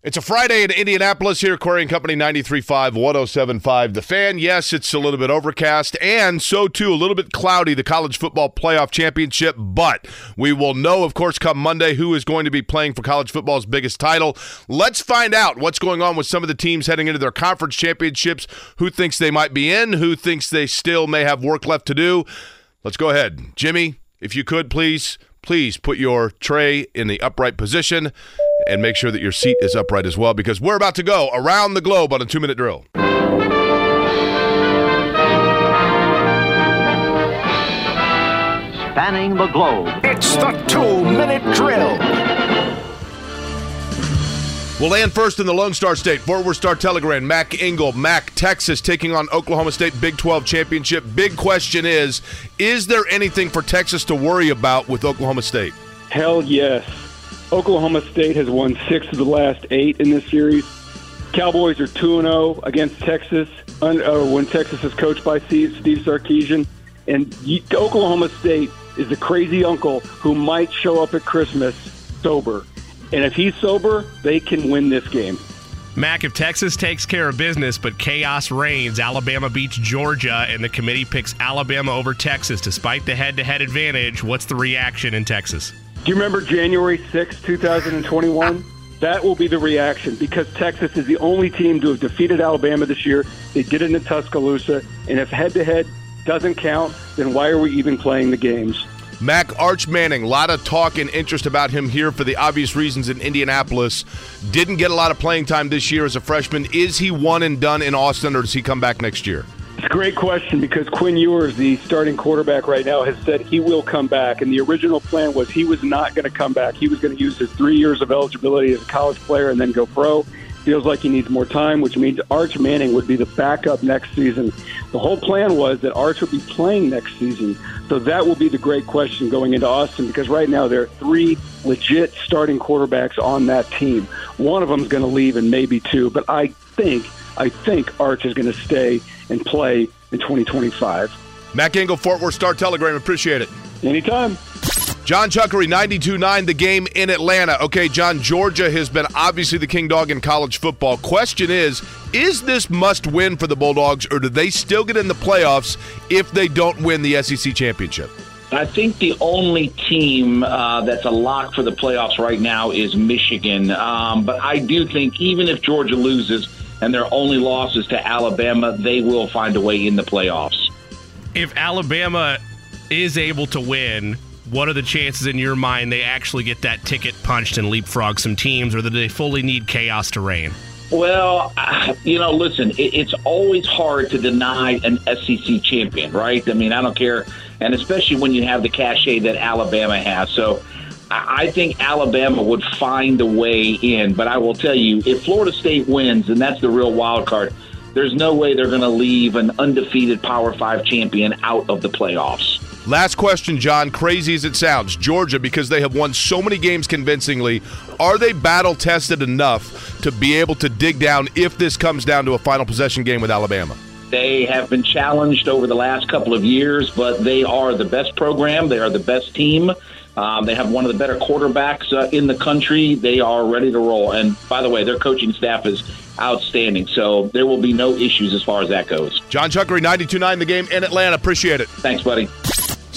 It's a Friday in Indianapolis here, Query and Company 93.5, 107.5. The fan, yes, it's a little bit overcast, and so too a little bit cloudy, the college football playoff championship. But we will know, of course, come Monday who is going to be playing for college football's biggest title. Let's find out what's going on with some of the teams heading into their conference championships, who thinks they might be in, who thinks they still may have work left to do. Let's go ahead. Jimmy, if you could, please, please put your tray in the upright position and make sure that your seat is upright as well because we're about to go around the globe on a two minute drill. Spanning the globe. It's the two minute drill. We'll land first in the Lone Star State. Fort Worth Star Telegram, Mac Engel, Mac, Texas, taking on Oklahoma State Big 12 Championship. Big question is Is there anything for Texas to worry about with Oklahoma State? Hell yes. Oklahoma State has won six of the last eight in this series. Cowboys are 2 0 against Texas uh, when Texas is coached by Steve Sarkisian. And Oklahoma State is the crazy uncle who might show up at Christmas sober. And if he's sober, they can win this game. Mac, if Texas takes care of business but chaos reigns, Alabama beats Georgia, and the committee picks Alabama over Texas despite the head to head advantage, what's the reaction in Texas? Do you remember January 6, 2021? That will be the reaction because Texas is the only team to have defeated Alabama this year. They did it in Tuscaloosa. And if head to head doesn't count, then why are we even playing the games? Mac Arch Manning, a lot of talk and interest about him here for the obvious reasons in Indianapolis. Didn't get a lot of playing time this year as a freshman. Is he one and done in Austin, or does he come back next year? It's a great question because Quinn Ewers, the starting quarterback right now, has said he will come back. And the original plan was he was not going to come back. He was going to use his three years of eligibility as a college player and then go pro. Feels like he needs more time, which means Arch Manning would be the backup next season. The whole plan was that Arch would be playing next season. So that will be the great question going into Austin because right now there are three legit starting quarterbacks on that team. One of them is going to leave and maybe two, but I think I think Arch is going to stay and play in 2025. Mac Engel, Fort Worth Star Telegram. Appreciate it. Anytime. Jon Chuckery, 92-9, the game in Atlanta. Okay, John, Georgia has been obviously the king dog in college football. Question is, is this must win for the Bulldogs, or do they still get in the playoffs if they don't win the SEC championship? I think the only team uh, that's a lock for the playoffs right now is Michigan. Um, but I do think even if Georgia loses, and their only losses to Alabama, they will find a way in the playoffs. If Alabama is able to win, what are the chances in your mind they actually get that ticket punched and leapfrog some teams, or do they fully need chaos to reign? Well, you know, listen, it's always hard to deny an SEC champion, right? I mean, I don't care, and especially when you have the cachet that Alabama has. So I think Alabama would find a way in, but I will tell you, if Florida State wins, and that's the real wild card, there's no way they're going to leave an undefeated Power Five champion out of the playoffs. Last question, John. Crazy as it sounds, Georgia, because they have won so many games convincingly, are they battle tested enough to be able to dig down if this comes down to a final possession game with Alabama? They have been challenged over the last couple of years, but they are the best program. They are the best team. Um, they have one of the better quarterbacks uh, in the country. They are ready to roll. And by the way, their coaching staff is outstanding. So there will be no issues as far as that goes. Jon Chuckery, 92.9 the game in Atlanta. Appreciate it. Thanks, buddy.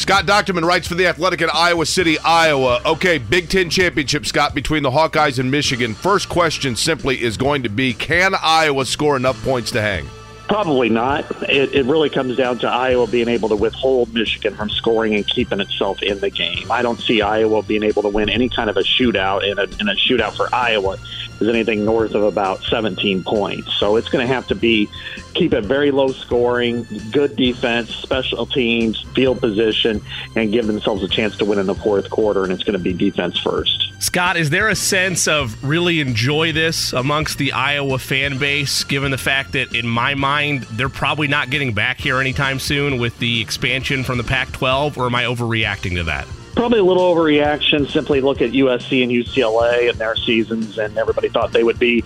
Scott Dochterman writes for The Athletic in Iowa City, Iowa. Okay, Big Ten championship, Scott, between the Hawkeyes and Michigan. First question simply is going to be can Iowa score enough points to hang? Probably not. It, it, really comes down to Iowa being able to withhold Michigan from scoring and keeping itself in the game. I don't see Iowa being able to win any kind of a shootout, and a, and a shootout for Iowa is anything north of about 17 points. So it's going to have to be keep it very low scoring, good defense, special teams, field position, and give themselves a chance to win in the fourth quarter, and it's going to be defense first. Scott, is there a sense of really enjoy this amongst the Iowa fan base, given the fact that, in my mind, they're probably not getting back here anytime soon with the expansion from the Pac 12, or am I overreacting to that? Probably a little overreaction. Simply look at USC and UCLA and their seasons, and everybody thought they would be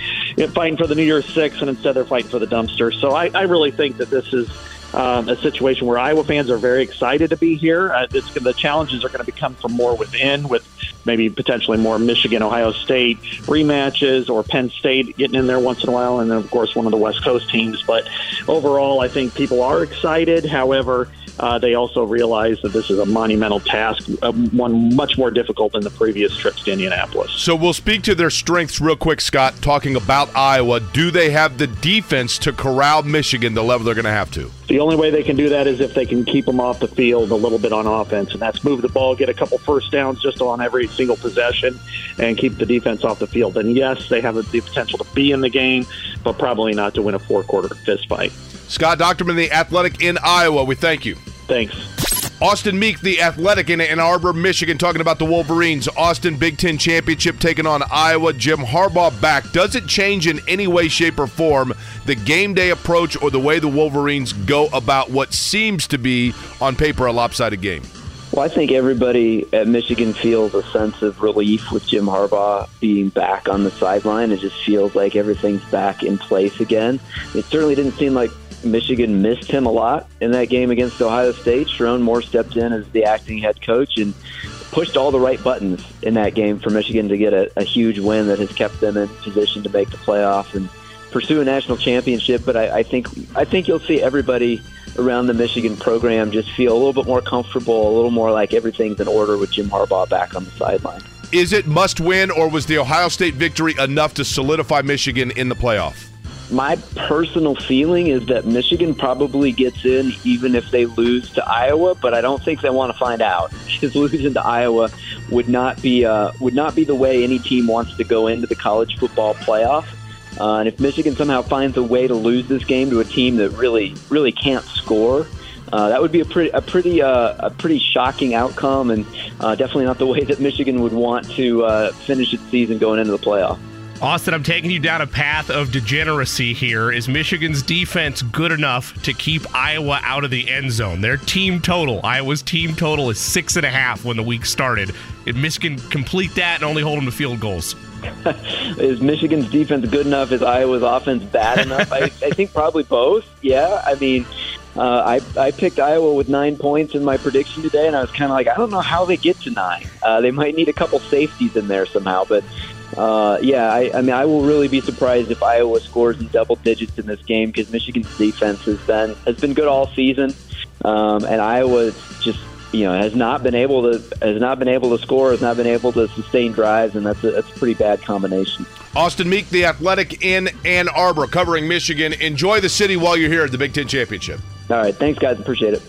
fighting for the New Year's Six, and instead they're fighting for the dumpster. So I, I really think that this is um, a situation where Iowa fans are very excited to be here. Uh, the challenges are going to become from more within, with maybe potentially more Michigan, Ohio State rematches, or Penn State getting in there once in a while, and then of course one of the West Coast teams. But overall, I think people are excited. However, uh, they also realize that this is a monumental task, uh, one much more difficult than the previous trips to Indianapolis. So we'll speak to their strengths real quick, Scott, talking about Iowa. Do they have the defense to corral Michigan the level they're going to have to? The only way they can do that is if they can keep them off the field a little bit on offense, and that's move the ball, get a couple first downs just on every single possession, and keep the defense off the field. And yes, they have the potential to be in the game, but probably not to win a four quarter fist fight. Scott Dochterman, the Athletic in Iowa. We thank you. Thanks. Austin Meek, the Athletic in Ann Arbor, Michigan, talking about the Wolverines. Austin Big Ten Championship taking on Iowa. Jim Harbaugh back. Does it change in any way, shape, or form the game day approach or the way the Wolverines go about what seems to be, on paper, a lopsided game? Well, I think everybody at Michigan feels a sense of relief with Jim Harbaugh being back on the sideline. It just feels like everything's back in place again. It certainly didn't seem like Michigan missed him a lot in that game against Ohio State. Sherrone Moore stepped in as the acting head coach and pushed all the right buttons in that game for Michigan to get a, a huge win that has kept them in position to make the playoff and pursue a national championship. But I, I think I think you'll see everybody around the Michigan program just feel a little bit more comfortable, a little more like everything's in order with Jim Harbaugh back on the sideline. Is it must win, or was the Ohio State victory enough to solidify Michigan in the playoff? My personal feeling is that Michigan probably gets in even if they lose to Iowa, but I don't think they want to find out because losing to Iowa would not be uh, would not be the way any team wants to go into the college football playoff. Uh, and if Michigan somehow finds a way to lose this game to a team that really really can't score, uh, that would be a pretty a pretty uh, a pretty shocking outcome, and uh, definitely not the way that Michigan would want to uh, finish its season going into the playoff. Austin, I'm taking you down a path of degeneracy here. Is Michigan's defense good enough to keep Iowa out of the end zone? Their team total, Iowa's team total, is six and a half when the week started. Did Michigan complete that and only hold them to field goals? is Michigan's defense good enough? Is Iowa's offense bad enough? I, I think probably both. Yeah, I mean, uh, I, I picked Iowa with nine points in my prediction today, and I was kind of like, I don't know how they get to nine. Uh, they might need a couple safeties in there somehow, but uh, yeah, I, I mean, I will really be surprised if Iowa scores in double digits in this game because Michigan's defense has been has been good all season, um, and Iowa just you know has not been able to has not been able to score, has not been able to sustain drives, and that's a, that's a pretty bad combination. Austin Meek, the Athletic in Ann Arbor, covering Michigan. Enjoy the city while you're here at the Big Ten Championship. All right, thanks, guys. Appreciate it.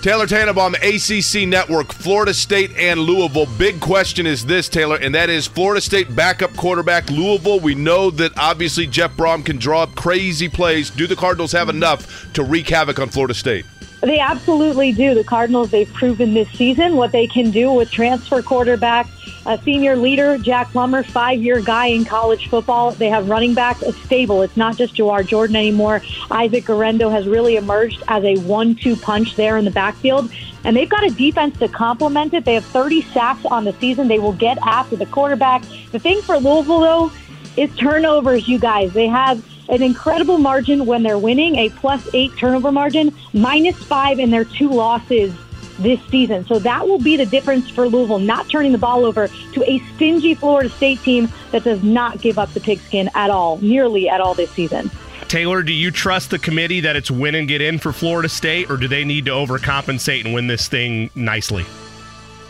Taylor Tannebaum, ACC Network, Florida State and Louisville. Big question is this, Taylor, and that is Florida State backup quarterback Louisville. We know that obviously Jeff Brohm can draw up crazy plays. Do the Cardinals have enough to wreak havoc on Florida State? They absolutely do. The Cardinals, they've proven this season what they can do with transfer quarterback, a senior leader, Jack Plummer, five year guy in college football. They have running backs, a stable. It's not just Jawhar Jordan anymore. Isaac Guerendo has really emerged as a one two punch there in the backfield. And they've got a defense to complement it. They have 30 sacks on the season. They will get after the quarterback. The thing for Louisville, though, is turnovers, you guys. They have an incredible margin when they're winning, a plus eight turnover margin, minus five in their two losses this season. So that will be the difference for Louisville, not turning the ball over to a stingy Florida State team that does not give up the pigskin at all, nearly at all this season. Taylor, do you trust the committee that it's win and get in for Florida State, or do they need to overcompensate and win this thing nicely?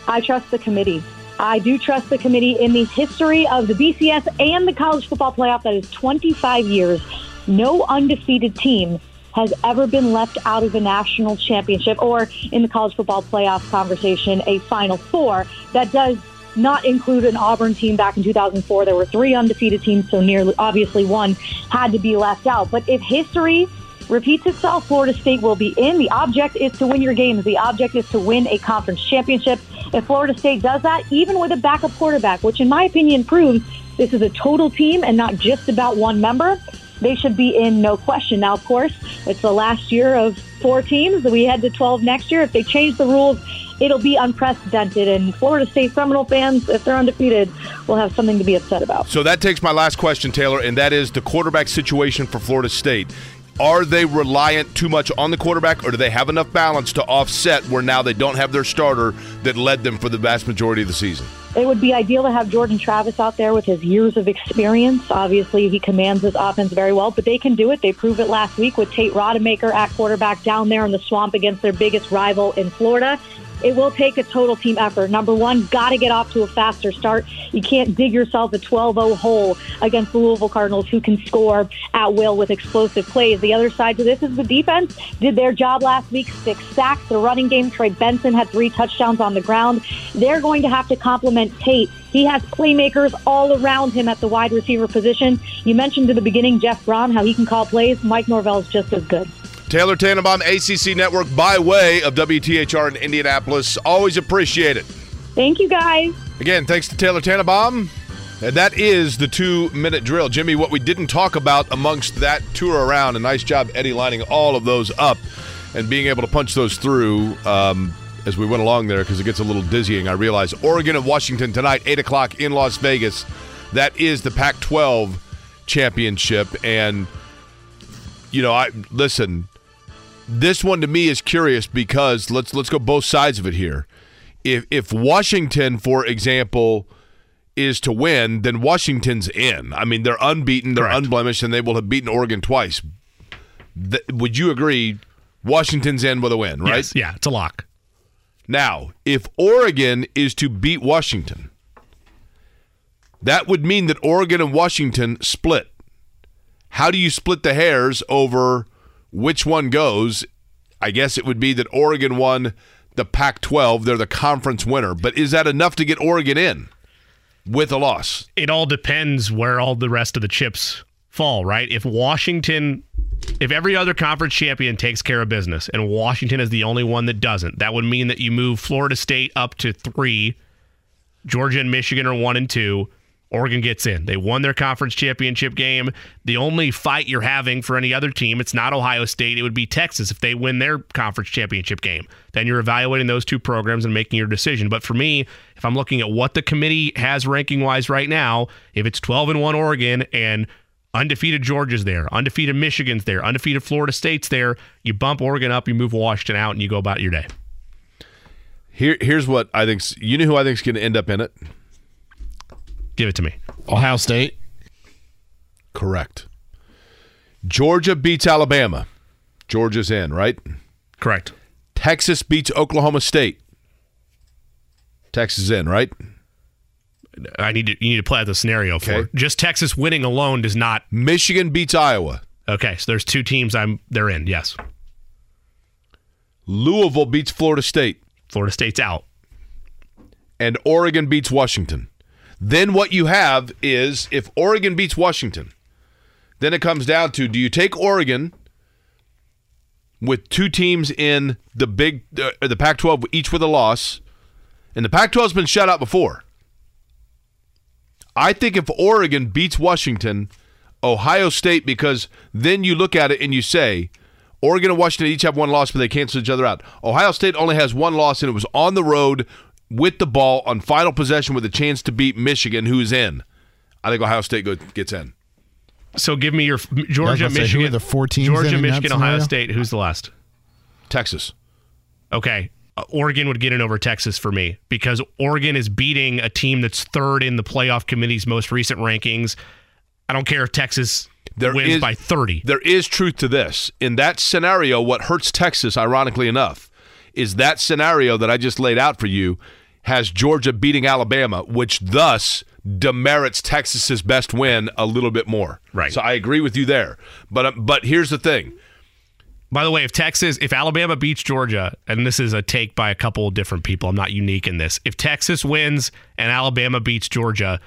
I trust the committee. I do trust the committee in the history of the BCS and the college football playoff that is 25 years. No undefeated team has ever been left out of a national championship or in the college football playoff conversation, a final four. That does not include an Auburn team back in 2004. There were three undefeated teams, so nearly obviously one had to be left out. But if history repeats itself, Florida State will be in. The object is to win your games. The object is to win a conference championship. If Florida State does that, even with a backup quarterback, which in my opinion proves this is a total team and not just about one member, they should be in no question. Now, of course, it's the last year of four teams. We head to 12 next year. If they change the rules, it'll be unprecedented. And Florida State Seminole fans, if they're undefeated, will have something to be upset about. So that takes my last question, Taylor, and that is the quarterback situation for Florida State. Are they reliant too much on the quarterback, or do they have enough balance to offset where now they don't have their starter that led them for the vast majority of the season? It would be ideal to have Jordan Travis out there with his years of experience. Obviously, he commands his offense very well, but they can do it. They proved it last week with Tate Rodemaker at quarterback down there in the swamp against their biggest rival in Florida. It will take a total team effort. Number one, got to get off to a faster start. You can't dig yourself a 12 0 hole against the Louisville Cardinals, who can score at will with explosive plays. The other side to this is the defense did their job last week, six sacks. The running game, Trey Benson had three touchdowns on the ground. They're going to have to complement Tate. He has playmakers all around him at the wide receiver position. You mentioned in the beginning Jeff Brohm, how he can call plays. Mike Norvell is just as good. Taylor Tannebaum, ACC Network, by way of WTHR in Indianapolis. Always appreciate it. Thank you, guys. Again, thanks to Taylor Tannebaum. And that is the two minute drill. Jimmy, what we didn't talk about amongst that tour around, a nice job, Eddie, lining all of those up and being able to punch those through um, as we went along there because it gets a little dizzying. I realize Oregon and Washington tonight, 8 o'clock in Las Vegas. That is the Pac 12 championship. And, you know, I listen, this one to me is curious because let's let's go both sides of it here. If if Washington, for example, is to win, then Washington's in. I mean, they're unbeaten, they're Correct. unblemished, and they will have beaten Oregon twice. Th- would you agree? Washington's in with a win, right? Yes, yeah, it's a lock. Now, if Oregon is to beat Washington, that would mean that Oregon and Washington split. How do you split the hairs over which one goes? I guess it would be that Oregon won the Pac 12. They're the conference winner. But is that enough to get Oregon in with a loss? It all depends where all the rest of the chips fall, right? If Washington, if every other conference champion takes care of business and Washington is the only one that doesn't, that would mean that you move Florida State up to three, Georgia and Michigan are one and two. Oregon gets in. They won their conference championship game. The only fight you're having for any other team, it's not Ohio State. It would be Texas if they win their conference championship game. Then you're evaluating those two programs and making your decision. But for me, if I'm looking at what the committee has ranking wise right now, if it's 12 and 1 Oregon and undefeated Georgia's there, undefeated Michigan's there, undefeated Florida State's there, you bump Oregon up, you move Washington out, and you go about your day. Here, here's what I think. You know who I think is going to end up in it? Give it to me. Ohio State. Correct. Georgia beats Alabama. Georgia's in, right? Correct. Texas beats Oklahoma State. Texas is in, right? I need to you need to play out the scenario for Okay. it. just Texas winning alone does not Michigan beats Iowa. Okay, so there's two teams I'm they're in. Yes. Louisville beats Florida State. Florida State's out. And Oregon beats Washington. Then what you have is if Oregon beats Washington, then it comes down to do you take Oregon with two teams in the big uh, the Pac-12 each with a loss, and the Pac-12's been shut out before. I think if Oregon beats Washington, Ohio State, because then you look at it and you say, Oregon and Washington each have one loss, but they cancel each other out. Ohio State only has one loss, and it was on the road with the ball on final possession with a chance to beat Michigan, who's in. I think Ohio State go, gets in. So give me your Georgia, about to say, who Michigan, are the four teams Georgia, in Michigan, Ohio? State. Who's the last? Texas. Okay. Uh, Oregon would get in over Texas for me because Oregon is beating a team that's third in the playoff committee's most recent rankings. I don't care if Texas There wins is- by 30. There is truth to this. In that scenario, what hurts Texas, ironically enough, is that scenario that I just laid out for you has Georgia beating Alabama, which thus demerits Texas's best win a little bit more. Right. So I agree with you there. But uh, but here's the thing. By the way, if Texas, if Alabama beats Georgia, and this is a take by a couple of different people, I'm not unique in this. If Texas wins and Alabama beats Georgia,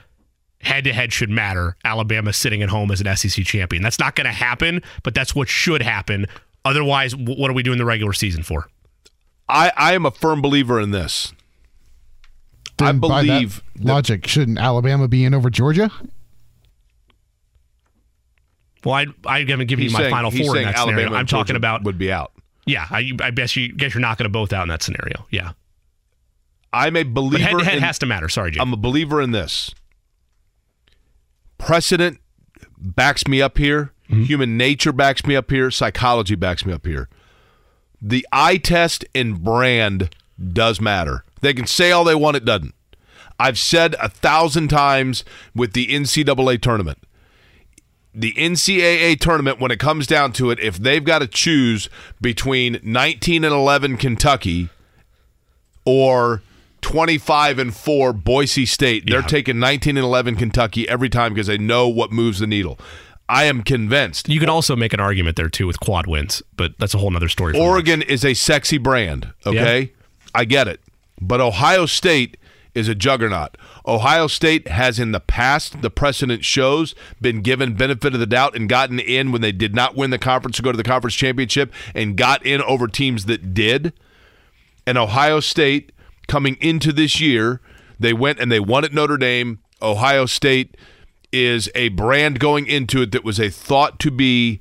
head to head should matter. Alabama sitting at home as an SEC champion. That's not going to happen, but that's what should happen. Otherwise, what are we doing the regular season for? I, I am a firm believer in this. I Then by that believe logic. Shouldn't Alabama be in over Georgia? Well, I I haven't given you my saying- final four in saying that scenario. Alabama I'm talking Georgia about would be out. yeah. I, I guess you guess you're knocking them both out in that scenario. Yeah, I'm a but believer. head to head in- has to matter. Sorry, Jake. I'm a believer in this. Precedent backs me up here. Mm-hmm. Human nature backs me up here. Psychology backs me up here. The eye test and brand does matter. They can say all they want, it doesn't. I've said a thousand times with the NCAA tournament. The NCAA tournament, when it comes down to it, if they've got to choose between 19 and 11 Kentucky or 25 and 4 Boise State. They're Yeah. taking 19 and 11 Kentucky every time because they know what moves the needle. I am convinced. you could also make an argument there too with quad wins, but that's a whole other story. for Oregon is a sexy brand, okay? I get it. But Ohio State is a juggernaut. Ohio State has in the past, the precedent shows, been given benefit of the doubt and gotten in when they did not win the conference to go to the conference championship and got in over teams that did. And Ohio State coming into this year, they went and they won at Notre Dame. Ohio State is a brand going into it that was a thought to be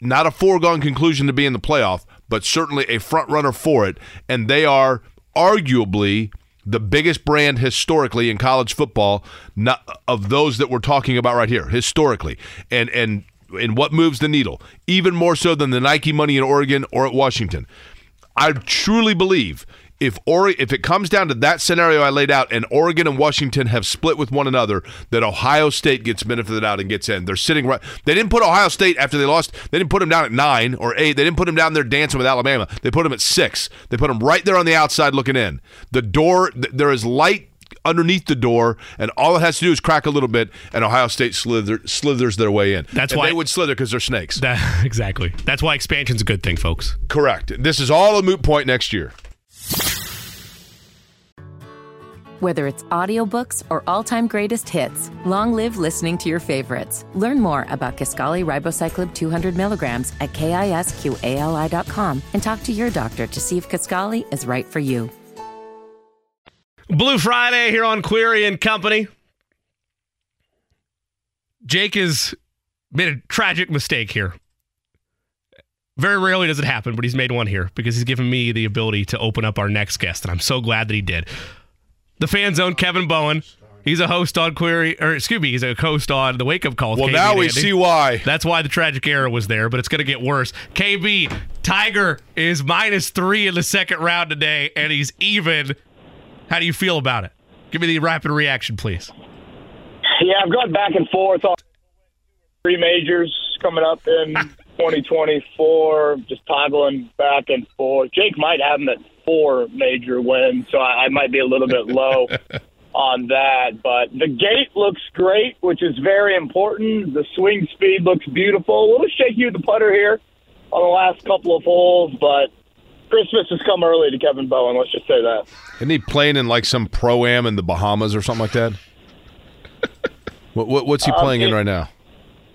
not a foregone conclusion to be in the playoff, but certainly a front runner for it. And they are arguably the biggest brand historically in college football, not of those that we're talking about right here, historically. And and and what moves the needle, even more so than the Nike money in Oregon or at Washington. I truly believe if or if it comes down to that scenario I laid out, and Oregon and Washington have split with one another, that Ohio State gets benefited out and gets in. They're sitting right. They didn't put Ohio State after they lost. They didn't put them down at nine or eight. They didn't put them down there dancing with Alabama. They put them at six. They put them right there on the outside looking in. The door. th- There is light underneath the door, and all it has to do is crack a little bit, and Ohio State slither, slithers their way in. That's And why- they would slither because they're snakes. That, exactly. That's why expansion's a good thing, folks. Correct. This is all a moot point next year. Whether it's audiobooks or all-time greatest hits, long live listening to your favorites. Learn more about Kisqali Ribociclib 200 milligrams at kisqali.com and talk to your doctor to see if Kisqali is right for you. Blue Friday here on Query and Company. Jake has made a tragic mistake here. Very rarely does it happen, but he's made one here because he's given me the ability to open up our next guest, and I'm so glad that he did. The fan zone, Kevin Bowen. He's a host on Query, or excuse me, he's a host on the Wake Up Call. Well, KB now we Andy. see why. That's why the tragic error was there, but it's going to get worse. KB, Tiger is minus three in the second round today, and he's even. How do you feel about it? Give me the rapid reaction, please. Yeah, I've gone back and forth on three majors coming up in 2024, just toggling back and forth. Jake might have him at four major wins, so I, I might be a little bit low on that. But the gate looks great, which is very important. The swing speed looks beautiful. A little shaky with the putter here on the last couple of holes, but Christmas has come early to Kevin Bowen. Let's just say that. Isn't he playing in like some pro am in the Bahamas or something like that? what, what, what's he Um, playing in right now?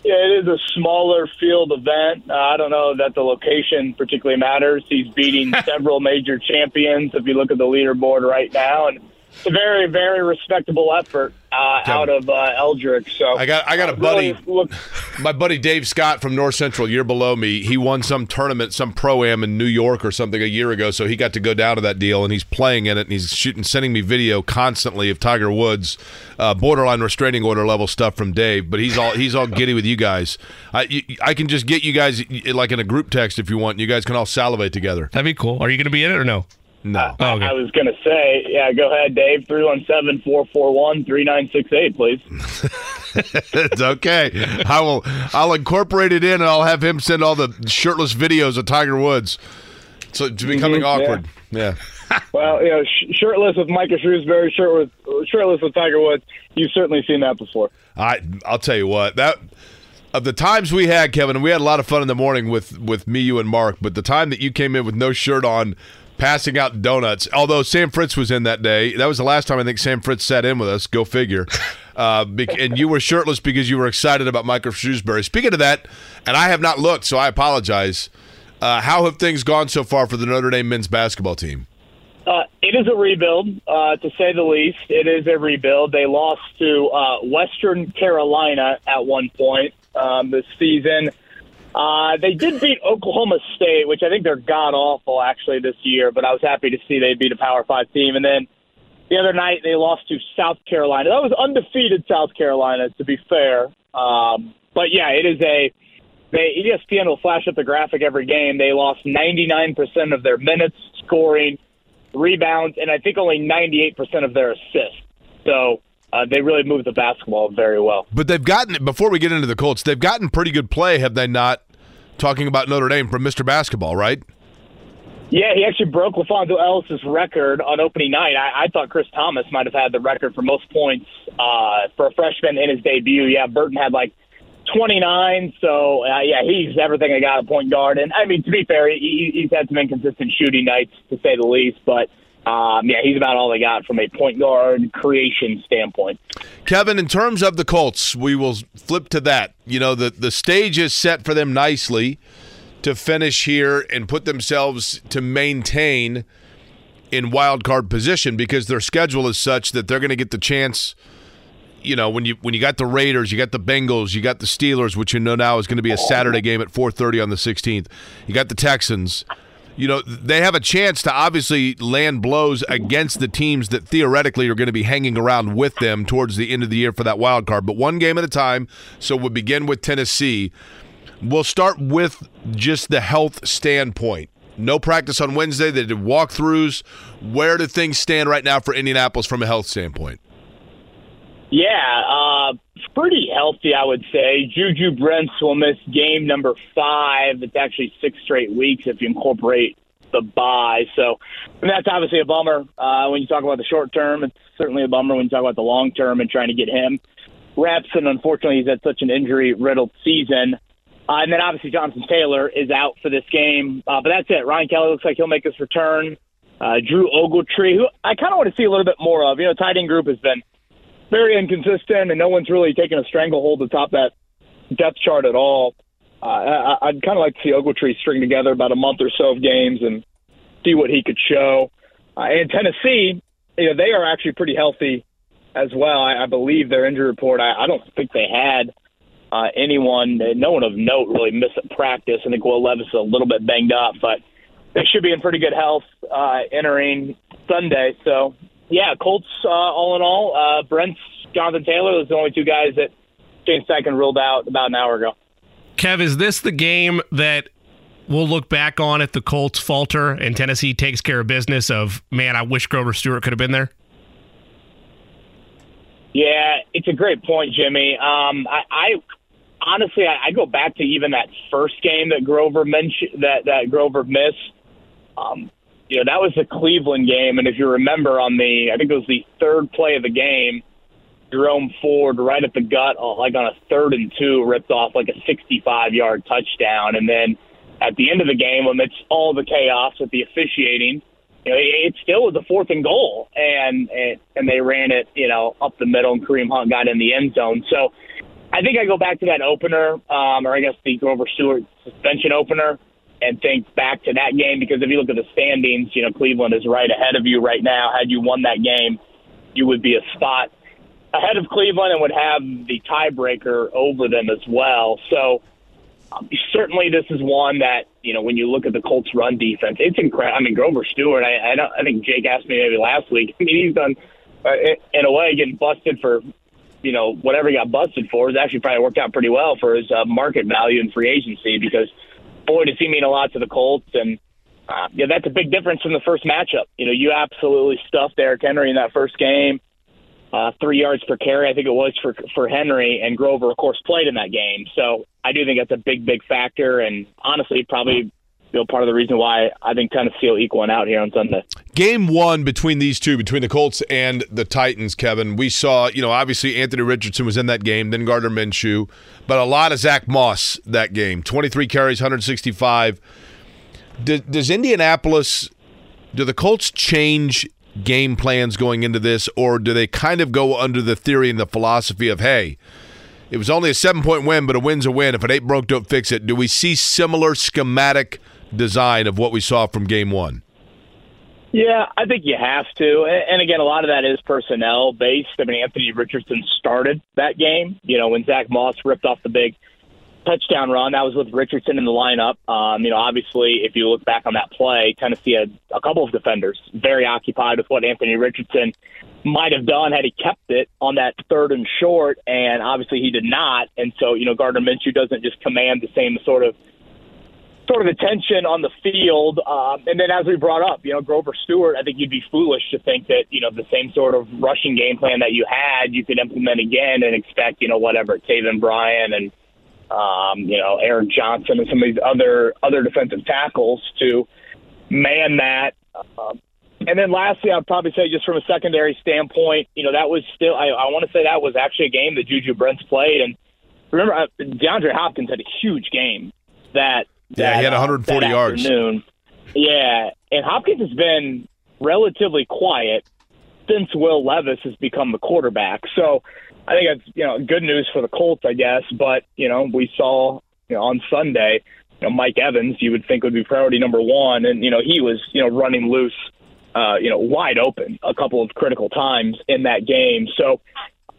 Yeah, it is a smaller field event. Uh, I don't know that the location particularly matters. He's beating several major champions if you look at the leaderboard right now, and it's a very, very respectable effort uh, out of uh, Eldrick. So I got I got a really buddy, my buddy Dave Scott from North Central, year below me. He won some tournament, some pro am in New York or something a year ago. So he got to go down to that deal, and he's playing in it, and he's shooting, sending me video constantly of Tiger Woods, uh, borderline restraining order level stuff from Dave. But he's all he's all giddy with you guys. I you, I can just get you guys like in a group text if you want. You guys can all salivate together. That'd be cool. Are you going to be in it or no? No. Oh, okay. I was going to say, yeah, go ahead, Dave. 317 441 3968, please. it's okay. I will. I'll incorporate it in, and I'll have him send all the shirtless videos of Tiger Woods. So it's becoming Mhm, awkward. Yeah. Well, you know, sh- shirtless with Micah Shrewsberry, shirt with, shirtless with Tiger Woods. You've certainly seen that before. I. I'll tell you what. That of the times we had, Kevin, and we had a lot of fun in the morning with with me, you, and Mark. But the time that you came in with no shirt on. Passing out donuts. Although Sam Fritz was in that day, that was the last time I think Sam Fritz sat in with us. Go figure. Uh, and you were shirtless because you were excited about Michael Shrewsberry. Speaking of that, and I have not looked, so I apologize. Uh, how have things gone so far for the Notre Dame men's basketball team? Uh, it is a rebuild, uh, to say the least. It is a rebuild. They lost to uh, Western Carolina at one point um, this season. Uh, they did beat Oklahoma State, which I think they're god awful actually this year. But I was happy to see they beat a Power Five team. And then the other night they lost to South Carolina. That was undefeated South Carolina, to be fair. Um, but yeah, it is a. They, ESPN will flash up the graphic every game. They lost 99% of their minutes scoring, rebounds, and I think only 98% of their assists. So uh, they really moved the basketball very well. But they've gotten before we get into the Colts, they've gotten pretty good play, have they not? Talking about Notre Dame from Mr. Basketball, right? Yeah, he actually broke LaPhonso Ellis's record on opening night. I, I thought Chris Thomas might have had the record for most points uh, for a freshman in his debut. Yeah, Burton had like 29. So, uh, yeah, he's everything I got at point guard. And, I mean, to be fair, he, he's had some inconsistent shooting nights, to say the least. But, um, yeah, he's about all they got from a point guard creation standpoint. Kevin, in terms of the Colts, we will flip to that. You know, the, the stage is set for them nicely to finish here and put themselves to maintain in wild card position because their schedule is such that they're going to get the chance you know when you when you got the Raiders, you got the Bengals, you got the Steelers, which you know now is going to be a Saturday game at 4:30 on the 16th. You got the Texans. You know they have a chance to obviously land blows against the teams that theoretically are going to be hanging around with them towards the end of the year for that wild card. But one game at a time. So we'll begin with Tennessee. We'll start with just the health standpoint. No practice on Wednesday. They did walkthroughs. Where do things stand right now for Indianapolis from a health standpoint? Yeah, uh, pretty healthy, I would say. Juju Brents will miss game number five. It's actually six straight weeks if you incorporate the bye. So and that's obviously a bummer uh, when you talk about the short term. It's certainly a bummer when you talk about the long term and trying to get him reps. And unfortunately, he's had such an injury riddled season. Uh, and then obviously Jonathan Taylor is out for this game. Uh, but that's it. Ryan Kelly looks like he'll make his return. Uh, Drew Ogletree, who I kind of want to see a little bit more of. You know, tight end group has been very inconsistent, and no one's really taken a stranglehold atop that depth chart at all. Uh, I, I'd kind of like to see Ogletree string together about a month or so of games and see what he could show. Uh, and Tennessee, you know, they are actually pretty healthy as well. I, I believe their injury report. I, I don't think they had uh, anyone, no one of note really miss a practice. I think Will Levis is a little bit banged up, but they should be in pretty good health uh, entering Sunday. So yeah, Colts uh, all in all. Uh, Brents Jonathan Taylor was the only two guys that James Steichen ruled out about an hour ago. Kev, is this the game that we'll look back on if the Colts falter and Tennessee takes care of business? Of man, I wish Grover Stewart could have been there. Yeah, it's a great point, Jimmy. Um, I, I honestly, I, I go back to even that first game that Grover mentioned that that Grover missed. Um, you know, that was the Cleveland game, and if you remember, on the I think it was the third play of the game, Jerome Ford right at the gut, uh, like on a third and two, ripped off like a 65-yard touchdown, and then at the end of the game, amidst all the chaos with the officiating, you know, it, it still was a fourth and goal, and, and and they ran it, you know, up the middle, and Kareem Hunt got in the end zone. So, I think I go back to that opener, um, or I guess the Grover Stewart suspension opener, and think back to that game because if you look at the standings, you know, Cleveland is right ahead of you right now. Had you won that game, you would be a spot ahead of Cleveland and would have the tiebreaker over them as well. So um, certainly this is one that you know when you look at the Colts' run defense, it's incredible. I mean Grover Stewart. I I, don't, I think Jake asked me maybe last week. I mean he's done uh, in a way getting busted for you know whatever he got busted for. It's actually probably worked out pretty well for his uh, market value in free agency because boy does he mean a lot to the Colts and. Uh, yeah, that's a big difference from the first matchup. You know, you absolutely stuffed Derrick Henry in that first game uh, three yards per carry, I think it was for for Henry, and Grover, of course, played in that game. So I do think that's a big, big factor, and honestly, probably you know part of the reason why I think Tennessee will equal one out here on Sunday. Game one between these two, between the Colts and the Titans, Kevin, we saw, you know, obviously Anthony Richardson was in that game, then Gardner Minshew, but a lot of Zach Moss that game. 23 carries, 165. Does, does Indianapolis, do the Colts change game plans going into this, or do they kind of go under the theory and the philosophy of, hey, it was only a seven point win, but a win's a win. If it ain't broke, don't fix it. Do we see similar schematic design of what we saw from game one? Yeah, I think you have to. And again, a lot of that is personnel based. I mean, Anthony Richardson started that game. You know, when Zach Moss ripped off the big touchdown run, that was with Richardson in the lineup. Um, you know, obviously, if you look back on that play, Tennessee had a couple of defenders very occupied with what Anthony Richardson might have done had he kept it on that third and short, and obviously he did not. And so, you know, Gardner Minshew doesn't just command the same sort of sort of attention on the field. Um, and then, as we brought up, you know, Grover Stewart, I think you'd be foolish to think that you know the same sort of rushing game plan that you had you could implement again and expect you know whatever Taven Bryan and um, you know Aaron Johnson and some of these other other defensive tackles to man that. Um, and then lastly, I'd probably say just from a secondary standpoint, you know, that was still, I, I want to say that was actually a game that Juju Brents played. And remember, uh, DeAndre Hopkins had a huge game that yeah, he had 140 uh, yards. Afternoon. Yeah, and Hopkins has been relatively quiet since Will Levis has become the quarterback. So I think that's you know good news for the Colts, I guess. But you know we saw you know on Sunday, you know Mike Evans, you would think would be priority number one, and you know he was you know running loose, uh, you know wide open a couple of critical times in that game. So.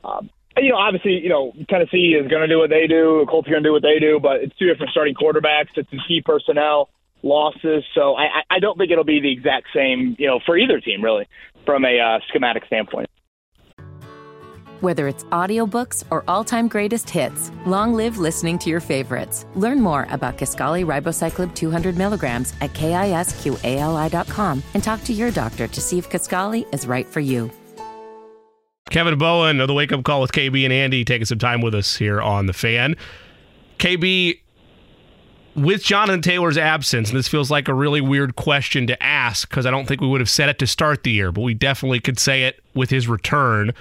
Um, you know, obviously, you know, Tennessee is going to do what they do. Colts are going to do what they do, but it's two different starting quarterbacks. It's some key personnel losses, so I, I don't think it'll be the exact same, you know, for either team really, from a uh, schematic standpoint. Whether it's audiobooks or all-time greatest hits, long live listening to your favorites. Learn more about Kisqali Ribociclib 200 milligrams at kisqali.com and talk to your doctor to see if Kisqali is right for you. Kevin Bowen of the Wake Up Call with KB and Andy taking some time with us here on the fan. KB, with Jonathan Taylor's absence, and this feels like a really weird question to ask because I don't think we would have said it to start the year, but we definitely could say it with his return.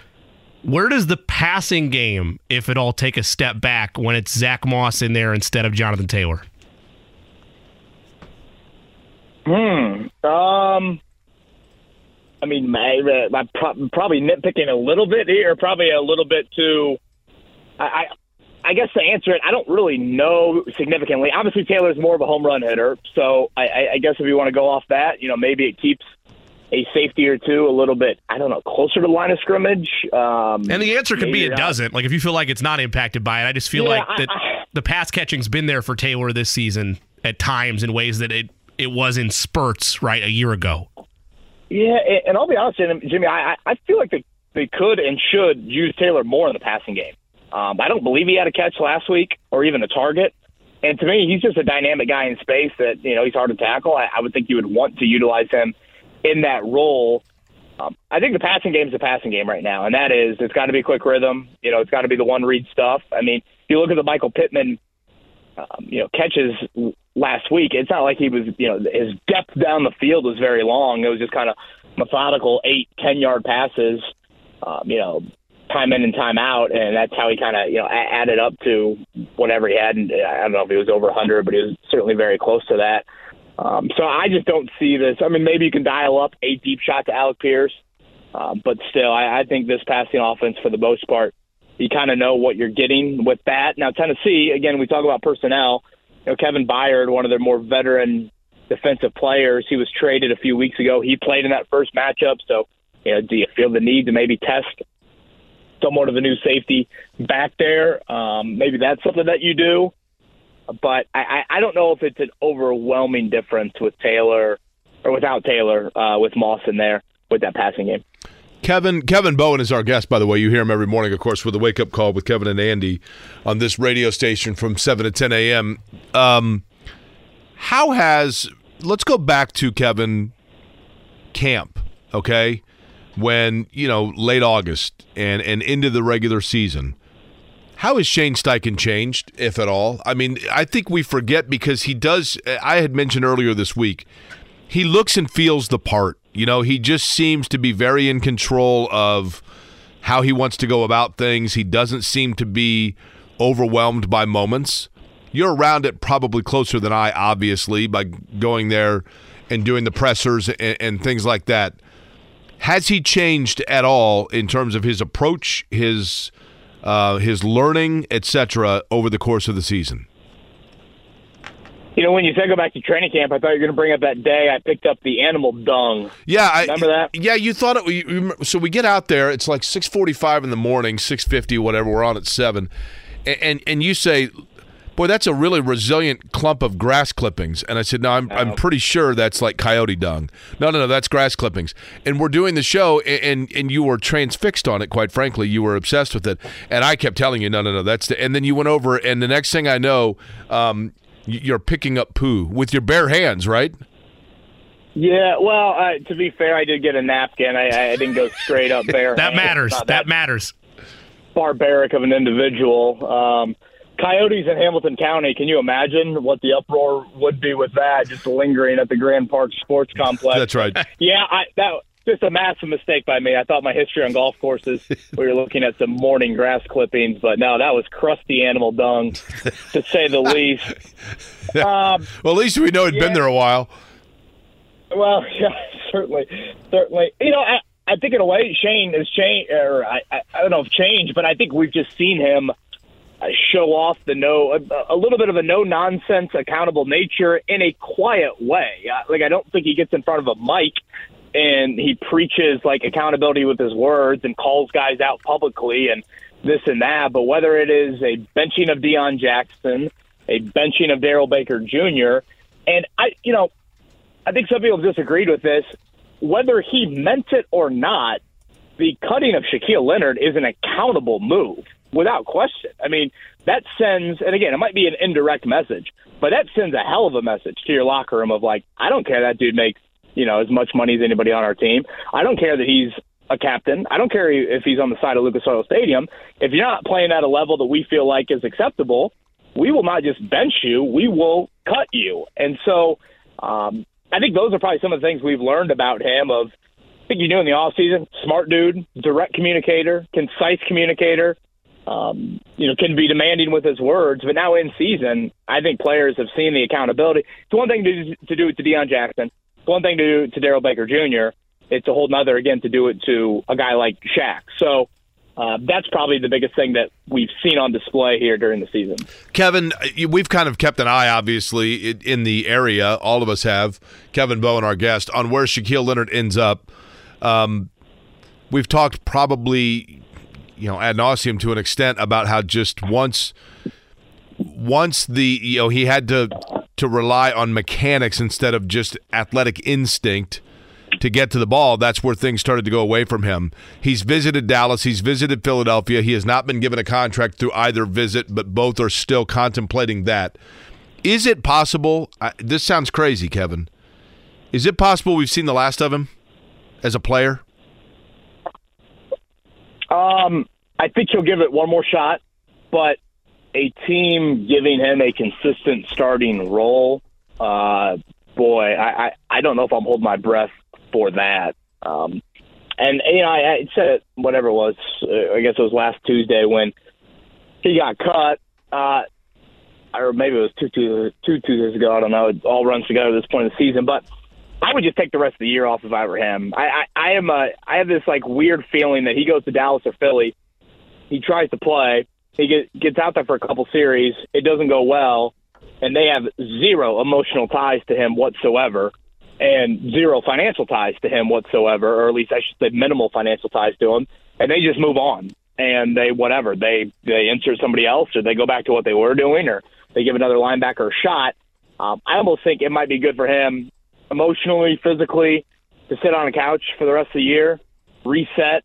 Where does the passing game, if at all, take a step back when it's Zach Moss in there instead of Jonathan Taylor? Hmm. Um. I mean, my, my pro- probably nitpicking a little bit here, probably a little bit too. I, I, I guess to answer it, I don't really know significantly. Obviously, Taylor's more of a home run hitter, so I, I guess if you want to go off that, you know, maybe it keeps a safety or two a little bit, I don't know, closer to the line of scrimmage. Um, and the answer could be it doesn't. Like if you feel like it's not impacted by it, I just feel Yeah, like I- that I- the pass catching's been there for Taylor this season at times in ways that it it was in spurts right a year ago. Yeah, and- I'll be honest, Jimmy, I, I feel like they they could and should use Taylor more in the passing game. Um, I don't believe he had a catch last week or even a target. And to me, he's just a dynamic guy in space that you know he's hard to tackle. I, I would think you would want to utilize him in that role. Um, I think the passing game is a passing game right now, and that is it's got to be quick rhythm. You know, it's got to be the one read stuff. I mean, if you look at the Michael Pittman, um, you know, catches last week, it's not like he was, you know, his depth down the field was very long. It was just kind of methodical eight, ten yard passes, um, you know, time in and time out, and that's how he kind of, you know, added up to whatever he had. And I don't know if he was over 100, but he was certainly very close to that. Um, so I just don't see this. I mean, maybe you can dial up a deep shot to Alec Pierce, um, but still, I, I think this passing offense, for the most part, you kind of know what you're getting with that. Now, Tennessee, again, we talk about personnel. You know, Kevin Byard, one of their more veteran defensive players, he was traded a few weeks ago. He played in that first matchup. So, you know, do you feel the need to maybe test somewhat of a new safety back there? Um, maybe that's something that you do. But I, I don't know if it's an overwhelming difference with Taylor or without Taylor uh, with Moss in there with that passing game. Kevin Kevin Bowen is our guest, by the way. You hear him every morning, of course, with the wake up call with Kevin and Andy on this radio station from seven to ten a.m. Um, how has let's go back to Kevin camp, okay? When you know late August and and into the regular season. How has Shane Steichen changed, if at all? I mean, I think we forget because he does. I had mentioned earlier this week, he looks and feels the part. You know, he just seems to be very in control of how he wants to go about things. He doesn't seem to be overwhelmed by moments. You're around it probably closer than I, obviously, by going there and doing the pressers and, and things like that. Has he changed at all in terms of his approach, his uh, his learning, etc., over the course of the season? You know, when you said go back to training camp, I thought you were going to bring up that day I picked up the animal dung. Yeah, I remember that. Yeah, you thought it. You, so we get out there. It's like six forty-five in the morning, six fifty, whatever. We're on at seven, and, and and you say, "Boy, that's a really resilient clump of grass clippings." And I said, "No, I'm I'm pretty sure that's like coyote dung. No, no, no, that's grass clippings." And we're doing the show, a- and and you were transfixed on it. Quite frankly, you were obsessed with it. And I kept telling you, "No, no, no, that's." The, and then you went over, and the next thing I know, um, you're picking up poo with your bare hands, right? Yeah, well, uh, to be fair, I did get a napkin. I, I didn't go straight up bare. That matters. Not That matters. barbaric of an individual. Um, coyotes in Hamilton County. Can you imagine what the uproar would be with that? Just lingering at the Grand Park Sports Complex. That's right. Yeah, I, that just a massive mistake by me. I thought my history on golf courses we were looking at some morning grass clippings, but no, that was crusty animal dung, to say the least. Um, well, at least we know it'd been there a while. well, yeah, certainly, certainly. You know, I, I think in a way Shane has changed, or I, I, I don't know if changed, but I think we've just seen him uh, show off the no, a, a little bit of a no nonsense, accountable nature in a quiet way. Uh, like I don't think he gets in front of a mic and he preaches like accountability with his words and calls guys out publicly and this and that. But whether it is a benching of Deon Jackson, a benching of Darrell Baker Jr., and I, you know, I think some people disagreed with this. Whether he meant it or not, the cutting of Shaquille Leonard is an accountable move without question. I mean, that sends, and again, it might be an indirect message, but that sends a hell of a message to your locker room of like, I don't care that dude makes, you know, as much money as anybody on our team. I don't care that he's a captain. I don't care if he's on the side of Lucas Oil Stadium. If you're not playing at a level that we feel like is acceptable, we will not just bench you, we will cut you. And so um, I think those are probably some of the things we've learned about him of I think you knew in the off season, smart dude, direct communicator, concise communicator, um, you know, can be demanding with his words. But now in season, I think players have seen the accountability. It's one thing to, to do it to Deon Jackson. One thing to do to Darrell Baker Jr. It's a whole nother, again, to do it to a guy like Shaq. So uh, that's probably the biggest thing that we've seen on display here during the season. Kevin, we've kind of kept an eye, obviously, in the area. All of us have. Kevin Bowen, our guest, on where Shaquille Leonard ends up. Um, we've talked probably, you know, ad nauseum to an extent about how just once, once the you know he had to to rely on mechanics instead of just athletic instinct to get to the ball, that's where things started to go away from him. He's visited Dallas, he's visited Philadelphia. He has not been given a contract through either visit, but both are still contemplating that. Is it possible? I, this sounds crazy, Kevin. Is it possible we've seen the last of him as a player? Um, I think he'll give it one more shot, but a team giving him a consistent starting role, uh, boy, I, I, I don't know if I'm holding my breath for that. Um, and you know, I, I said it, whatever it was. Uh, I guess it was last Tuesday when he got cut. Uh, or maybe it was two, two, two Tuesdays ago. I don't know. It all runs together at this point of the season, but I would just take the rest of the year off if I were him. I, I, I am a, I have this like weird feeling that he goes to Dallas or Philly, he tries to play, he get, gets out there for a couple series, it doesn't go well, and they have zero emotional ties to him whatsoever, and zero financial ties to him whatsoever, or at least I should say minimal financial ties to him, and they just move on and they whatever they they insert somebody else or they go back to what they were doing or they give another linebacker a shot. Um, I almost think it might be good for him emotionally, physically, to sit on a couch for the rest of the year, reset,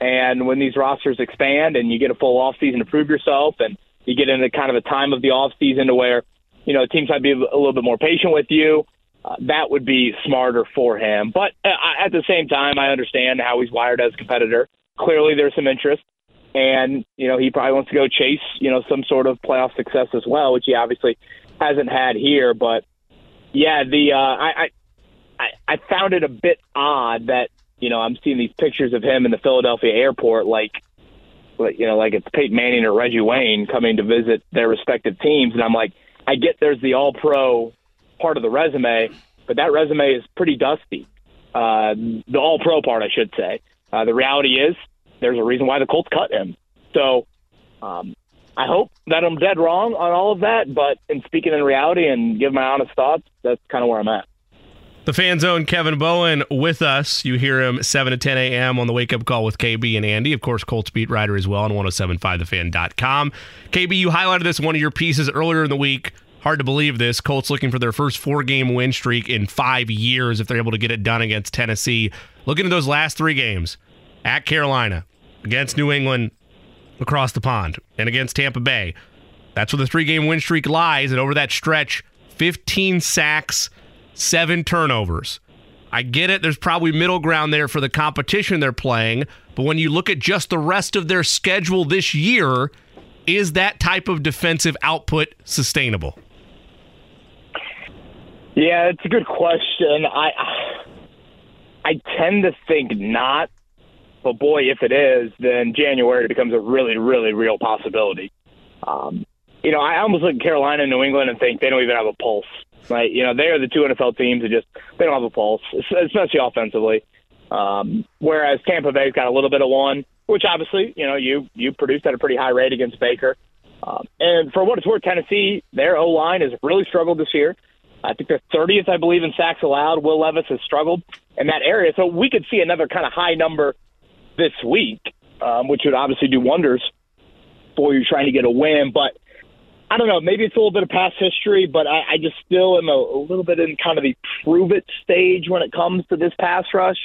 and when these rosters expand and you get a full off season to prove yourself, and you get into kind of a time of the off season to where you know teams might be a little bit more patient with you. Uh, that would be smarter for him. But uh, at the same time, I understand how he's wired as a competitor. Clearly, there's some interest, and you know he probably wants to go chase you know some sort of playoff success as well, which he obviously hasn't had here. But yeah, the uh, I, I I I found it a bit odd that you know I'm seeing these pictures of him in the Philadelphia airport, like like you know like it's Peyton Manning or Reggie Wayne coming to visit their respective teams, and I'm like, I get there's the All Pro part of the resume, but that resume is pretty dusty. uh, the All Pro part, I should say. Uh, the reality is, there's a reason why the Colts cut him. So, um, I hope that I'm dead wrong on all of that. But in speaking in reality and give my honest thoughts, that's kind of where I'm at. The fan zone, Kevin Bowen with us. You hear him 7 to 10 a.m. on the wake up call with KB and Andy. Of course, Colts beat writer as well on 1075thefan.com. KB, you highlighted this one of your pieces earlier in the week. Hard to believe this. Colts looking for their first four game win streak in five years if they're able to get it done against Tennessee. Looking at those last three games at Carolina, against New England across the pond, and against Tampa Bay. That's where the three game win streak lies. And over that stretch, 15 sacks seven turnovers. I get it. There's probably middle ground there for the competition they're playing. But when you look at just the rest of their schedule this year, is that type of defensive output sustainable? Yeah, it's a good question. I I tend to think not. But boy, if it is, then January becomes a really, really real possibility. Um, you know, I almost look at Carolina and New England and think they don't even have a pulse right? You know, they are the two NFL teams that just they don't have a pulse, especially offensively. Um, whereas Tampa Bay's got a little bit of one, which obviously, you know, you you produced at a pretty high rate against Baker. Um, and for what it's worth, Tennessee, their O line has really struggled this year. I think they're 30th, I believe, in sacks allowed. Will Levis has struggled in that area, so we could see another kind of high number this week, um, which would obviously do wonders for you trying to get a win. But I don't know. Maybe it's a little bit of past history, but I, I just still am a, a little bit in kind of the prove it stage when it comes to this pass rush.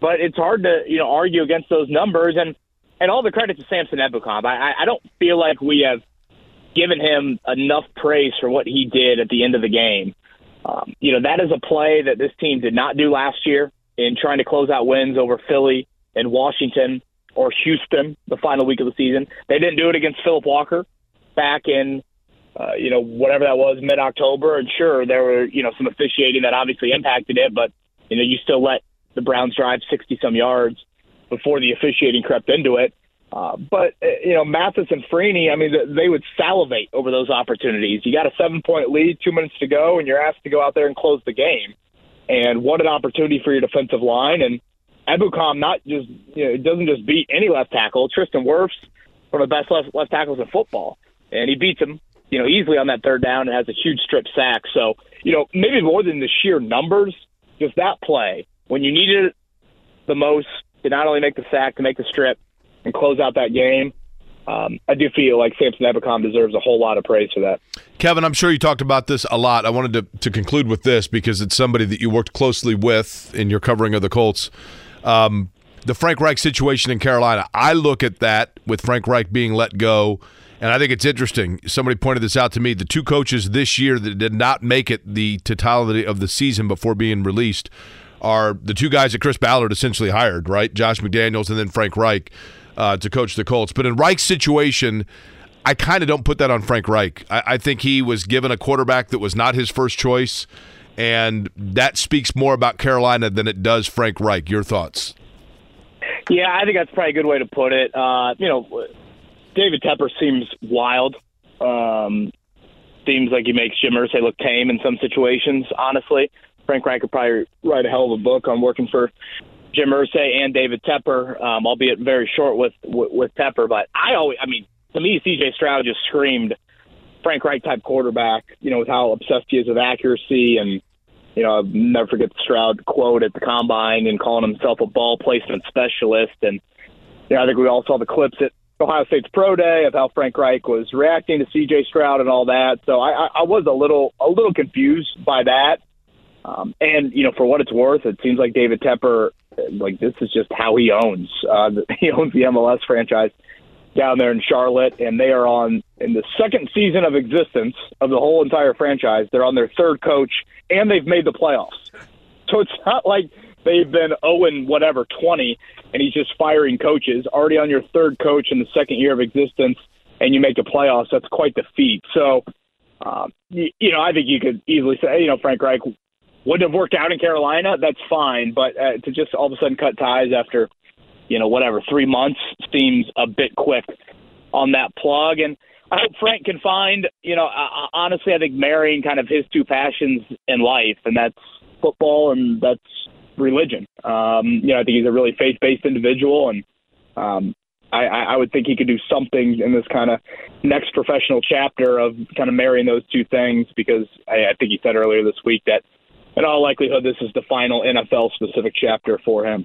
But it's hard to you know argue against those numbers, and and all the credit to Samson Ebukam. I, I don't feel like we have given him enough praise for what he did at the end of the game. Um, you know that is a play that this team did not do last year in trying to close out wins over Philly and Washington or Houston the final week of the season. They didn't do it against Philip Walker back in uh, you know, whatever that was, mid October. And sure, there were, you know, some officiating that obviously impacted it, but, you know, you still let the Browns drive 60 some yards before the officiating crept into it. Uh, but, uh, you know, Mathis and Freeney, I mean, they would salivate over those opportunities. You got a seven point lead, two minutes to go, and you're asked to go out there and close the game. And what an opportunity for your defensive line. And Ebukam not just, you know, doesn't just beat any left tackle. Tristan Wirfs, one of the best left, left tackles in football. And he beats him you know, easily on that third down and has a huge strip sack. So, you know, maybe more than the sheer numbers, just that play when you needed it the most to not only make the sack, to make the strip and close out that game. Um, I do feel like Samson Ebukam deserves a whole lot of praise for that. Kevin, I'm sure you talked about this a lot. I wanted to, to conclude with this because it's somebody that you worked closely with in your covering of the Colts. Um, the Frank Reich situation in Carolina. I look at that with Frank Reich being let go and I think it's interesting. Somebody pointed this out to me. The two coaches this year that did not make it the totality of the season before being released are the two guys that Chris Ballard essentially hired, right? Josh McDaniels and then Frank Reich uh, to coach the Colts. But in Reich's situation, I kind of don't put that on Frank Reich. I, I think he was given a quarterback that was not his first choice, and that speaks more about Carolina than it does Frank Reich. Your thoughts? Yeah, I think that's probably a good way to put it. Uh, you know, David Tepper seems wild. Um, seems like he makes Jim Irsay look tame in some situations. Honestly, Frank Reich could probably write a hell of a book on working for Jim Irsay and David Tepper, um, albeit very short with, with with Tepper. But I always, I mean, to me, C.J. Stroud just screamed Frank Reich type quarterback. You know, with how obsessed he is with accuracy and. You know, I'll never forget the Stroud quote at the combine and calling himself a ball placement specialist. And you know, I think we all saw the clips at Ohio State's pro day of how Frank Reich was reacting to C.J. Stroud and all that. So I, I was a little a little confused by that. Um, and you know, for what it's worth, it seems like David Tepper, like this is just how he owns. Uh, he owns the MLS franchise down there in Charlotte, and they are on in the second season of existence of the whole entire franchise. They're on their third coach, and they've made the playoffs. So it's not like they've been 0 and whatever 20, and he's just firing coaches. Already on your third coach in the second year of existence, and you make the playoffs. That's quite the feat. So, um, you, you know, I think you could easily say, you know, Frank Reich wouldn't have worked out in Carolina. That's fine, but uh, to just all of a sudden cut ties after, you know, whatever three months seems a bit quick on that plug. And I hope Frank can find, you know, uh, honestly, I think marrying kind of his two passions in life, and that's football and that's religion. Um, you know, I think he's a really faith-based individual, and um, I, I would think he could do something in this kind of next professional chapter of kind of marrying those two things. Because I, I think he said earlier this week that, in all likelihood, this is the final NFL-specific chapter for him.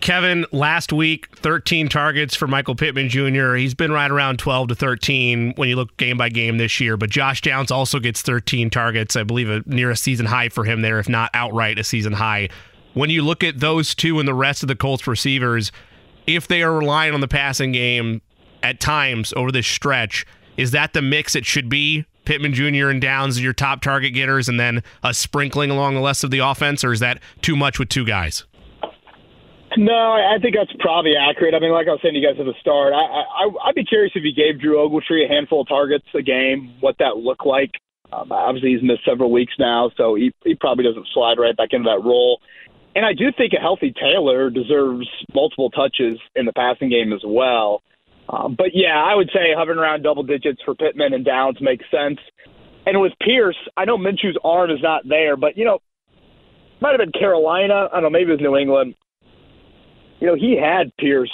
Kevin, last week, 13 targets for Michael Pittman Jr. He's been right around 12 to 13 when you look game by game this year. But Josh Downs also gets 13 targets, I believe, a, near a season high for him there, if not outright a season high. When you look at those two and the rest of the Colts receivers, if they are relying on the passing game at times over this stretch, is that the mix it should be? Pittman Jr. and Downs are your top target getters, and then a sprinkling along the rest of the offense, or is that too much with two guys? No, I think that's probably accurate. I mean, like I was saying to you guys at the start, I, I I'd be curious if you gave Drew Ogletree a handful of targets a game, what that looked like. Um, obviously, he's missed several weeks now, so he he probably doesn't slide right back into that role. And I do think a healthy Taylor deserves multiple touches in the passing game as well. Um, but yeah, I would say hovering around double digits for Pittman and Downs makes sense. And with Pierce, I know Minshew's arm is not there, but you know, might have been Carolina. I don't know, maybe it was New England you know, he had Pierce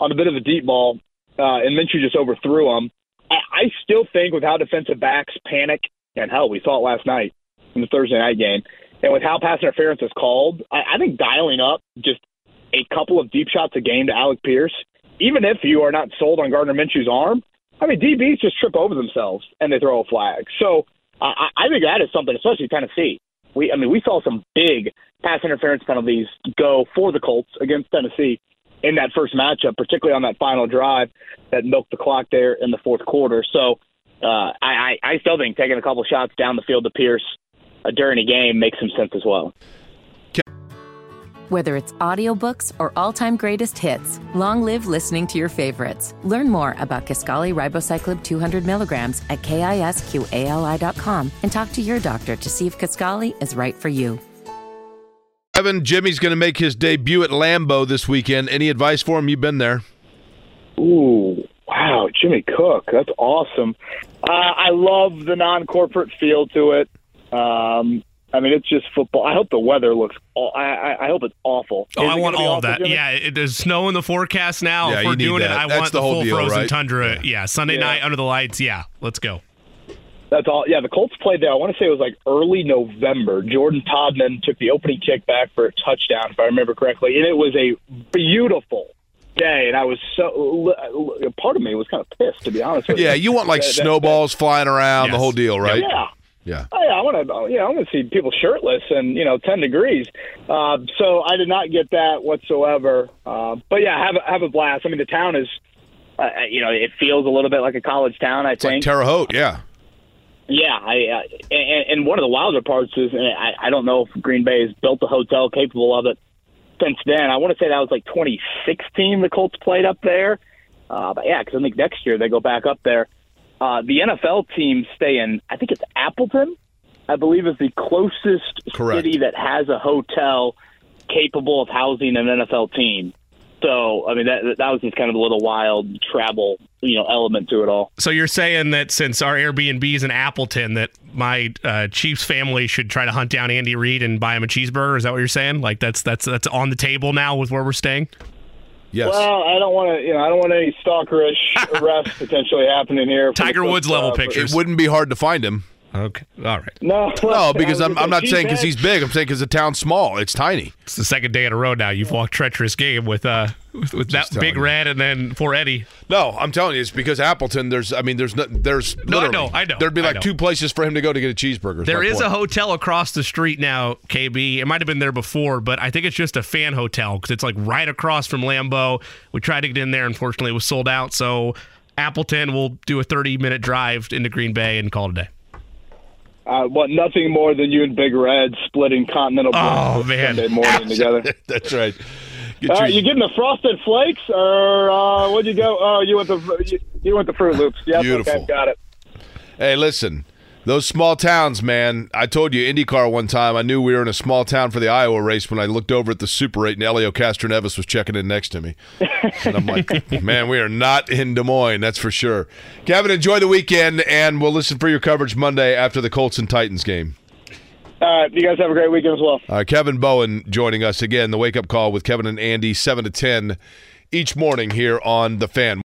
on a bit of a deep ball, uh, and Minshew just overthrew him. I, I still think with how defensive backs panic, and hell, we saw it last night in the Thursday night game, and with how pass interference is called, I, I think dialing up just a couple of deep shots a game to Alec Pierce, even if you are not sold on Gardner Minshew's arm, I mean, DBs just trip over themselves and they throw a flag. So I, I think that is something, especially Tennessee. We, I mean, we saw some big pass interference penalties go for the Colts against Tennessee in that first matchup, particularly on that final drive that milked the clock there in the fourth quarter. So uh, I, I still think taking a couple shots down the field to Pierce uh, during a game makes some sense as well. Whether it's audiobooks or all-time greatest hits, long live listening to your favorites. Learn more about Kisqali Ribociclib 200 milligrams at kisqali.com and talk to your doctor to see if Kisqali is right for you. Evan, Jimmy's going to make his debut at Lambeau this weekend. Any advice for him? You've been there. Ooh, wow, Jimmy Cook. That's awesome. Uh, I love the non-corporate feel to it. Um, I mean, it's just football. I hope the weather looks. I I, hope it's awful. Oh, I want all of that. Jimmy? Yeah, it, there's snow in the forecast now. Yeah, if we're doing that. it, I That's want the the, whole full deal, frozen right? tundra. Yeah. Yeah. Sunday Yeah. night under the lights. Yeah, let's go. That's all. Yeah, the Colts played there. I want to say it was like early November. Jordan Todman took the opening kick back for a touchdown, if I remember correctly, and it was a beautiful day. And I was so part of me was kind of pissed, to be honest with you. Yeah, you want like That- that- snowballs flying around, the whole deal, right? Yeah. Yeah. Oh, yeah, I want to. Yeah, I want to see people shirtless and you know, ten degrees. Uh, so I did not get that whatsoever. Uh, but yeah, have a, have a blast. I mean, the town is, uh, you know, it feels a little bit like a college town. I It's like think. Terre Haute, yeah. Yeah, I uh, and, and one of the wilder parts is and I, I don't know if Green Bay has built a hotel capable of it since then. I want to say that was like 2016 the Colts played up there. Uh, but yeah, because I think next year they go back up there. Uh, the NFL teams stay in. I think it's Appleton. I believe is the closest Correct. city that has a hotel capable of housing an NFL team. So I mean that that was just kind of a little wild travel you know element to it all. So you're saying that since our Airbnb is in Appleton, that my uh, Chiefs family should try to hunt down Andy Reid and buy him a cheeseburger? Is that what you're saying? Like that's that's that's on the table now with where we're staying? Yes. Well, I don't want to, you know, I don't want any stalkerish arrests potentially happening here. for the Tiger Colts, Woods level uh, pictures. It wouldn't be hard to find him. Okay, all right. No, No, because I'm, I'm not saying because he's big. I'm saying because the town's small. It's tiny. It's the second day in a row now. You've walked treacherous game with uh with, with that big you. red and then poor Eddie. No, I'm telling you, it's because Appleton. There's, I mean, there's no, there's. No, I know, I know, There'd be like two places for him to go to get a cheeseburger. There is my is a hotel across the street now, KB. It might have been there before, but I think it's just a fan hotel because it's like right across from Lambeau. We tried to get in there, unfortunately, it was sold out. So Appleton will do a 30 minute drive into Green Bay and call it a day. I want nothing more than you and Big Red splitting continental Oh, man. Sunday morning together. That's right. Get Uh, your- you getting the frosted flakes, or uh, what'd you go? Oh, you went the you, you went the Froot Loops. Yep, Beautiful. Okay, got it. Hey, listen, those small towns, man. I told you IndyCar one time. I knew we were in a small town for the Iowa race when I looked over at the Super 8 and Helio Castroneves was checking in next to me. And I'm like, man, we are not in Des Moines, that's for sure. Kevin, enjoy the weekend, and we'll listen for your coverage Monday after the Colts and Titans game. Uh, you guys have a great weekend as well. Uh, Kevin Bowen joining us again. The wake up call with Kevin and Andy, seven to ten each morning here on the Fan.